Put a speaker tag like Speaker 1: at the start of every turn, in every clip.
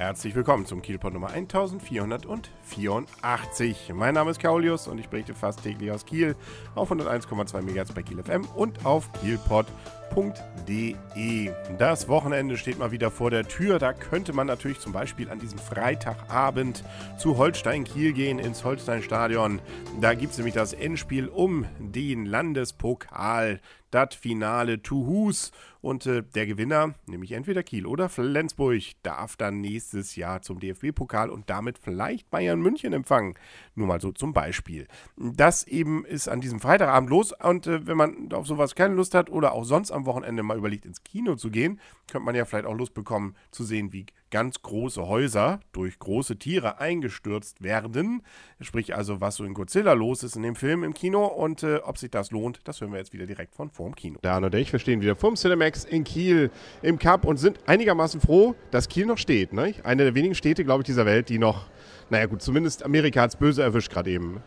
Speaker 1: Herzlich willkommen zum Kielpot Nummer 1484. Mein Name ist Kaulius und ich berichte fast täglich aus Kiel auf 101,2 MHz bei Kiel FM und auf kielpot.de. Das Wochenende steht mal wieder vor der Tür. Da könnte man natürlich zum Beispiel an diesem Freitagabend zu Holstein Kiel gehen, ins Holstein-Stadion. Da gibt es nämlich das Endspiel um den Landespokal das Finale to Hus. Und äh, der Gewinner, nämlich entweder Kiel oder Flensburg, darf dann nächstes Jahr zum DFB-Pokal und damit vielleicht Bayern München empfangen. Nur mal so zum Beispiel. Das eben ist an diesem Freitagabend los. Und äh, wenn man auf sowas keine Lust hat oder auch sonst am Wochenende mal überlegt, ins Kino zu gehen, könnte man ja vielleicht auch Lust bekommen zu sehen, wie ganz große Häuser durch große Tiere eingestürzt werden. Sprich also, was so in Godzilla los ist in dem Film im Kino und äh, ob sich das lohnt, das hören wir jetzt wieder direkt von vorm Kino. Dan und ich, wir stehen wieder vorm Cinemax in Kiel im Cup und sind einigermaßen froh, dass Kiel noch steht. Ne? Eine der wenigen Städte, glaube ich, dieser Welt, die noch, naja gut, zumindest Amerika hat es böse erwischt gerade eben.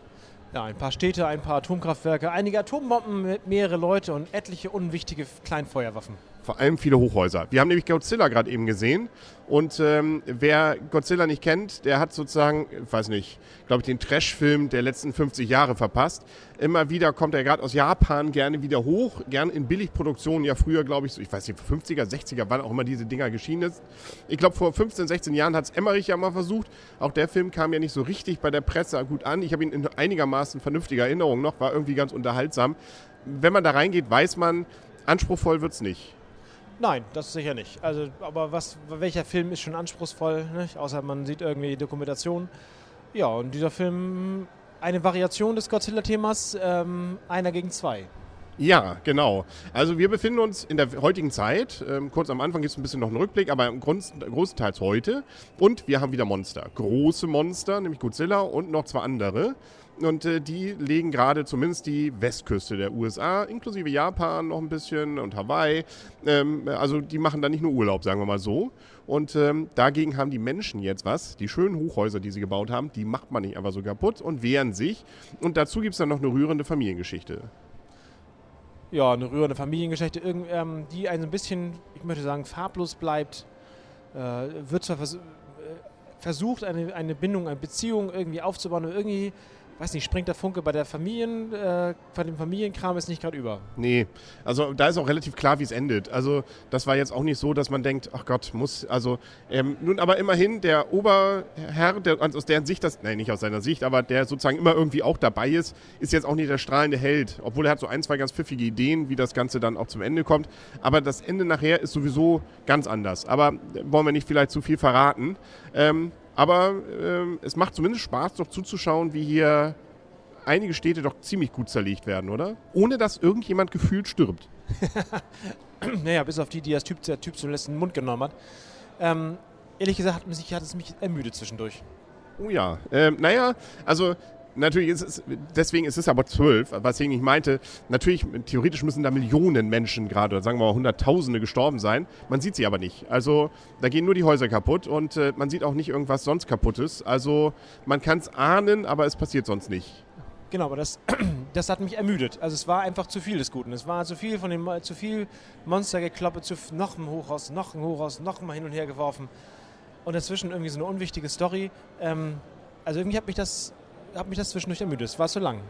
Speaker 2: Ja, ein paar Städte, ein paar Atomkraftwerke, einige Atombomben, mehrere Leute und etliche unwichtige Kleinfeuerwaffen
Speaker 1: vor allem viele Hochhäuser. Wir haben nämlich Godzilla gerade eben gesehen und ähm, wer Godzilla nicht kennt, der hat sozusagen, weiß nicht, glaube ich, den Trash-Film der letzten 50 Jahre verpasst. Immer wieder kommt er gerade aus Japan gerne wieder hoch, gern in Billigproduktionen, ja früher glaube ich, so, ich weiß nicht, 50er, 60er, wann auch immer diese Dinger geschienen ist. Ich glaube, vor 15, 16 Jahren hat es Emmerich ja mal versucht. Auch der Film kam ja nicht so richtig bei der Presse gut an. Ich habe ihn in einigermaßen vernünftiger Erinnerung noch, war irgendwie ganz unterhaltsam. Wenn man da reingeht, weiß man, anspruchsvoll wird es nicht.
Speaker 2: Nein, das sicher nicht. Also, aber was, welcher Film ist schon anspruchsvoll, nicht? außer man sieht irgendwie Dokumentation. Ja, und dieser Film, eine Variation des Godzilla-Themas, ähm, einer gegen zwei.
Speaker 1: Ja, genau. Also wir befinden uns in der heutigen Zeit. Ähm, kurz am Anfang gibt es ein bisschen noch einen Rückblick, aber im großenteils heute. Und wir haben wieder Monster. Große Monster, nämlich Godzilla und noch zwei andere. Und äh, die legen gerade zumindest die Westküste der USA, inklusive Japan noch ein bisschen und Hawaii. Ähm, also die machen da nicht nur Urlaub, sagen wir mal so. Und ähm, dagegen haben die Menschen jetzt was. Die schönen Hochhäuser, die sie gebaut haben, die macht man nicht einfach so kaputt und wehren sich. Und dazu gibt es dann noch eine rührende Familiengeschichte.
Speaker 2: Ja, eine rührende Familiengeschichte, ähm, die ein bisschen, ich möchte sagen, farblos bleibt. Äh, wird zwar vers äh, versucht, eine, eine Bindung, eine Beziehung irgendwie aufzubauen, aber irgendwie weiß nicht, springt der Funke bei der Familien, äh, bei dem Familienkram ist nicht gerade über.
Speaker 1: Nee, also da ist auch relativ klar, wie es endet. Also das war jetzt auch nicht so, dass man denkt, ach Gott, muss, also ähm, nun aber immerhin der Oberherr, der aus deren Sicht das, nein, nicht aus seiner Sicht, aber der sozusagen immer irgendwie auch dabei ist, ist jetzt auch nicht der strahlende Held, obwohl er hat so ein, zwei ganz pfiffige Ideen, wie das Ganze dann auch zum Ende kommt. Aber das Ende nachher ist sowieso ganz anders. Aber wollen wir nicht vielleicht zu viel verraten. Ähm, aber ähm, es macht zumindest Spaß, doch zuzuschauen, wie hier einige Städte doch ziemlich gut zerlegt werden, oder? Ohne dass irgendjemand gefühlt stirbt.
Speaker 2: naja, bis auf die, die das typ, der Typ zum letzten Mund genommen hat. Ähm, ehrlich gesagt hat, mich, hat es mich ermüdet zwischendurch.
Speaker 1: Oh ja. Ähm, naja, also natürlich ist es, deswegen ist es aber zwölf, was ich meinte. Natürlich, theoretisch müssen da Millionen Menschen gerade, sagen wir mal Hunderttausende gestorben sein. Man sieht sie aber nicht. Also da gehen nur die Häuser kaputt und äh, man sieht auch nicht irgendwas sonst kaputtes. Also man kann es ahnen, aber es passiert sonst nicht.
Speaker 2: Genau, aber das, das hat mich ermüdet. Also es war einfach zu viel des Guten. Es war zu viel von dem, zu viel Monstergekloppe, zu noch ein Hochhaus, noch ein Hochhaus, noch mal hin und her geworfen. Und dazwischen irgendwie so eine unwichtige Story. Ähm, also irgendwie hat mich das hat mich das zwischendurch ermüdet. Es war zu lang.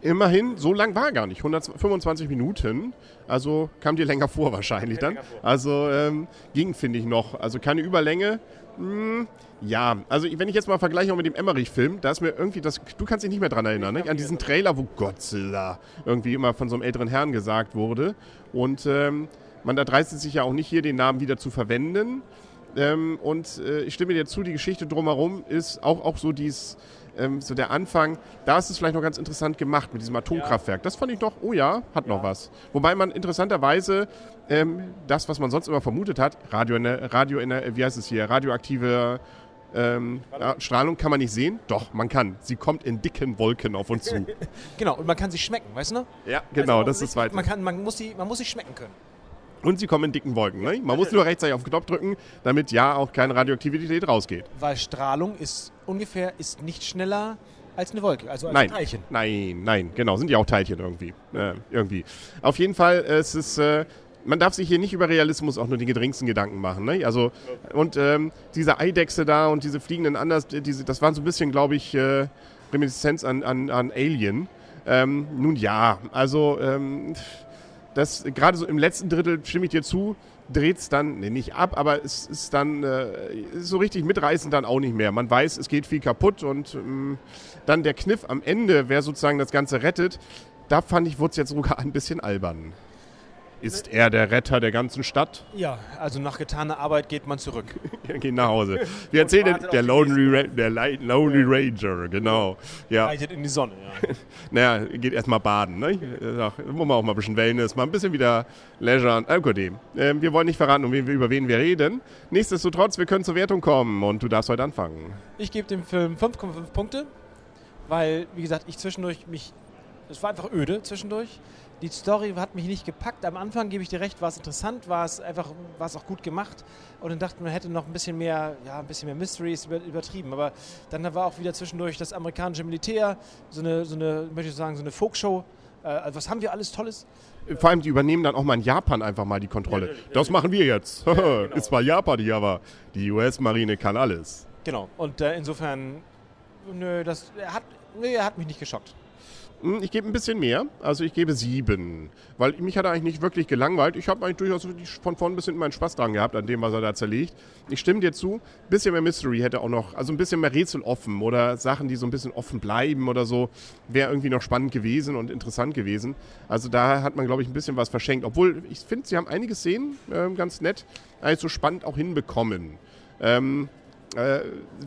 Speaker 1: Immerhin, so lang war gar nicht. 125 Minuten. Also kam dir länger vor wahrscheinlich dann. Also ähm, ging, finde ich noch. Also keine Überlänge. Hm, ja, also wenn ich jetzt mal vergleiche mit dem Emmerich-Film, da ist mir irgendwie das. Du kannst dich nicht mehr dran erinnern, ne? An diesen Trailer, wo Godzilla irgendwie immer von so einem älteren Herrn gesagt wurde. Und ähm, man da dreistet sich ja auch nicht hier, den Namen wieder zu verwenden. Ähm, und äh, ich stimme dir zu, die Geschichte drumherum ist auch, auch so dies ähm, so der Anfang, da ist es vielleicht noch ganz interessant gemacht mit diesem Atomkraftwerk. Das fand ich doch, oh ja, hat noch was. Wobei man interessanterweise ähm, das, was man sonst immer vermutet hat, Radio, Radio wie heißt es hier, radioaktive ähm, ja, Strahlung kann man nicht sehen? Doch, man kann. Sie kommt in dicken Wolken auf uns zu.
Speaker 2: genau, und man kann sie schmecken, weißt du?
Speaker 1: Ja, genau, also das ist das Zweite.
Speaker 2: Man, kann, man, muss sie, man muss sie schmecken können.
Speaker 1: Und sie kommen in dicken Wolken. Ne? Man muss nur rechtzeitig auf den Knopf drücken, damit ja auch keine Radioaktivität rausgeht.
Speaker 2: Weil Strahlung ist ungefähr ist nicht schneller als eine Wolke, also als
Speaker 1: nein,
Speaker 2: Teilchen.
Speaker 1: Nein, nein, genau, sind ja auch Teilchen irgendwie. Äh, irgendwie. Auf jeden Fall, es ist, äh, man darf sich hier nicht über Realismus auch nur die geringsten Gedanken machen. Ne? Also, und ähm, diese Eidechse da und diese fliegenden Anders, diese, das waren so ein bisschen, glaube ich, äh, Reminiszenz an, an, an Alien. Ähm, nun ja, also ähm, das gerade so im letzten Drittel stimme ich dir zu, dreht es dann, nee, nicht ab, aber es ist dann äh, so richtig mitreißend dann auch nicht mehr. Man weiß, es geht viel kaputt und ähm, dann der Kniff am Ende, wer sozusagen das Ganze rettet, da fand ich, wurde es jetzt sogar ein bisschen albern. Ist er der Retter der ganzen Stadt?
Speaker 2: Ja, also nach getaner Arbeit geht man zurück.
Speaker 1: Er geht nach Hause. Wir erzählen
Speaker 2: auf
Speaker 1: der Lonely, Ra der Li- Lonely Ranger, genau. Ja.
Speaker 2: Reitet in die Sonne, ja.
Speaker 1: Naja, geht erstmal baden. Ne? Ja, muss man auch mal ein bisschen Wellness, mal ein bisschen wieder Leisure. Äh, gut, ähm, wir wollen nicht verraten, um wen über wen wir reden. Nichtsdestotrotz, wir können zur Wertung kommen und du darfst heute anfangen.
Speaker 2: Ich gebe dem Film 5,5 Punkte, weil, wie gesagt, ich zwischendurch mich. Es war einfach öde zwischendurch. Die Story hat mich nicht gepackt. Am Anfang gebe ich dir recht, war es interessant, war es einfach, war es auch gut gemacht. Und dann dachte man, hätte noch ein bisschen mehr, ja, ein bisschen mehr Mysteries über, übertrieben. Aber dann war auch wieder zwischendurch das amerikanische Militär, so eine, so eine, möchte ich sagen, so eine Folkshow. Äh, also was haben wir alles Tolles?
Speaker 1: Vor allem, die übernehmen dann auch mal in Japan einfach mal die Kontrolle. das machen wir jetzt. Ist zwar Japan hier, aber die US-Marine kann alles.
Speaker 2: Genau. Und äh, insofern, nö, das er hat, nö, er hat mich nicht geschockt.
Speaker 1: Hm, Ich gebe ein bisschen mehr, also ich gebe sieben, weil mich hat er eigentlich nicht wirklich gelangweilt. Ich habe eigentlich durchaus von vorn bis hinten meinen Spaß dran gehabt, an dem, was er da zerlegt. Ich stimme dir zu, ein bisschen mehr Mystery hätte auch noch, also ein bisschen mehr Rätsel offen oder Sachen, die so ein bisschen offen bleiben oder so, wäre irgendwie noch spannend gewesen und interessant gewesen. Also da hat man, glaube ich, ein bisschen was verschenkt. Obwohl, ich finde, sie haben einige Szenen ähm, ganz nett, eigentlich so spannend auch hinbekommen. Ähm, äh,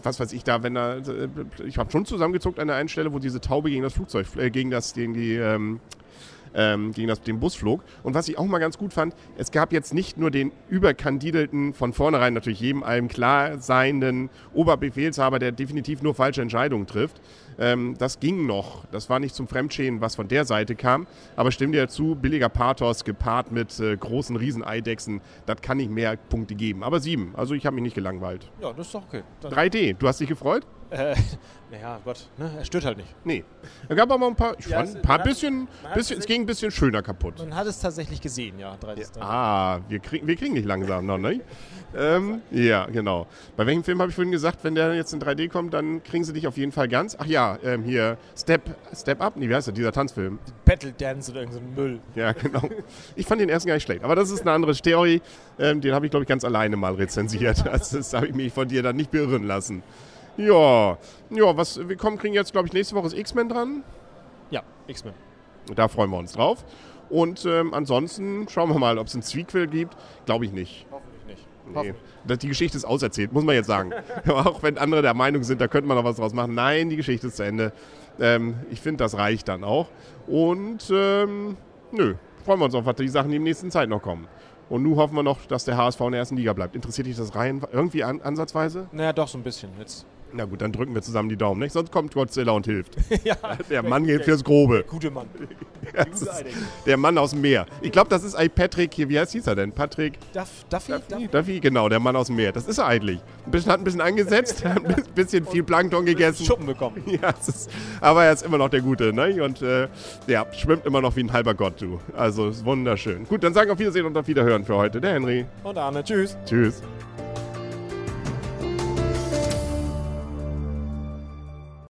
Speaker 1: was weiß ich da, wenn er, äh, ich habe schon zusammengezuckt an der einen Stelle, wo diese Taube gegen das Flugzeug, äh, gegen das, gegen die, ähm, ähm, gegen das, den Bus flog. Und was ich auch mal ganz gut fand, es gab jetzt nicht nur den überkandidelten, von vornherein natürlich jedem allem klar seienden Oberbefehlshaber, der definitiv nur falsche Entscheidungen trifft. Ähm, das ging noch. Das war nicht zum Fremdschäden, was von der Seite kam. Aber stimm dir zu, billiger Pathos gepaart mit äh, großen Rieseneidechsen, das kann nicht mehr Punkte geben. Aber sieben. Also ich habe mich nicht gelangweilt.
Speaker 2: Ja, das ist doch okay. Dann,
Speaker 1: 3D, du hast dich gefreut?
Speaker 2: äh, naja, Gott, ne? er stört halt nicht.
Speaker 1: Nee. Da gab aber ein paar, ich
Speaker 2: Ja,
Speaker 1: fand,
Speaker 2: es-
Speaker 1: ein paar bisschen,
Speaker 2: hat
Speaker 1: bisschen, es ging ein bisschen schöner kaputt.
Speaker 2: Man hat es tatsächlich gesehen, ja. 3D.
Speaker 1: Ah, wir, krieg, wir kriegen nicht langsam noch, ne? ähm, ja, genau. Bei welchem Film habe ich vorhin gesagt, wenn der jetzt in 3D kommt, dann kriegen sie dich auf jeden Fall ganz. Ach ja, ähm, hier, Step, Step Up, nee, wie heißt der, dieser Tanzfilm?
Speaker 2: Battle Dance oder irgendein so Müll.
Speaker 1: Ja, genau. Ich fand den ersten gar nicht schlecht, aber das ist eine andere Theorie. Ähm, den habe ich, glaube ich, ganz alleine mal rezensiert. Also, das habe ich mich von dir dann nicht beirren lassen. Ja, ja, was, wir kommen, kriegen jetzt, glaube ich, nächste Woche ist X-Men dran.
Speaker 2: Ja, X-Men.
Speaker 1: Da freuen wir uns drauf. Und ähm, ansonsten schauen wir mal, ob es ein Sequel gibt. Glaube ich nicht. Nee. Das- Die Geschichte ist auserzählt, muss man jetzt sagen. Auch wenn andere der Meinung sind, da könnte man noch was draus machen. Nein, die Geschichte ist zu Ende. Ähm, ich finde, das reicht dann auch. Und ähm, nö, freuen wir uns auf was die Sachen, die in der nächsten Zeit noch kommen. Und nun hoffen wir noch, dass der HSV in der ersten Liga bleibt. Interessiert dich das rein irgendwie an, ansatzweise?
Speaker 2: Naja, doch, so ein bisschen. Jetzt.
Speaker 1: Na gut, dann drücken wir zusammen die Daumen. Nicht? Sonst kommt Godzilla und hilft.
Speaker 2: ja,
Speaker 1: Der Mann geht fürs Grobe.
Speaker 2: gute Mann.
Speaker 1: Ist der Mann aus dem Meer. Ich glaube, das ist eigentlich Patrick hier. Wie heißt hieß er denn? Patrick
Speaker 2: Duff, Duffy?
Speaker 1: Duffy, Duffy, genau, der Mann aus dem Meer. Das ist er eigentlich. Ein bisschen, hat ein bisschen angesetzt, hat ein bisschen viel Plankton gegessen.
Speaker 2: Schuppen bekommen.
Speaker 1: Ja, ist, aber er ist immer noch der Gute, ne? Und äh, ja, schwimmt immer noch wie ein halber Gott, du. Also ist wunderschön. Gut, dann sagen wir auf Wiedersehen und auf Wiederhören für heute. Der Henry.
Speaker 2: Und Arne, tschüss.
Speaker 1: Tschüss.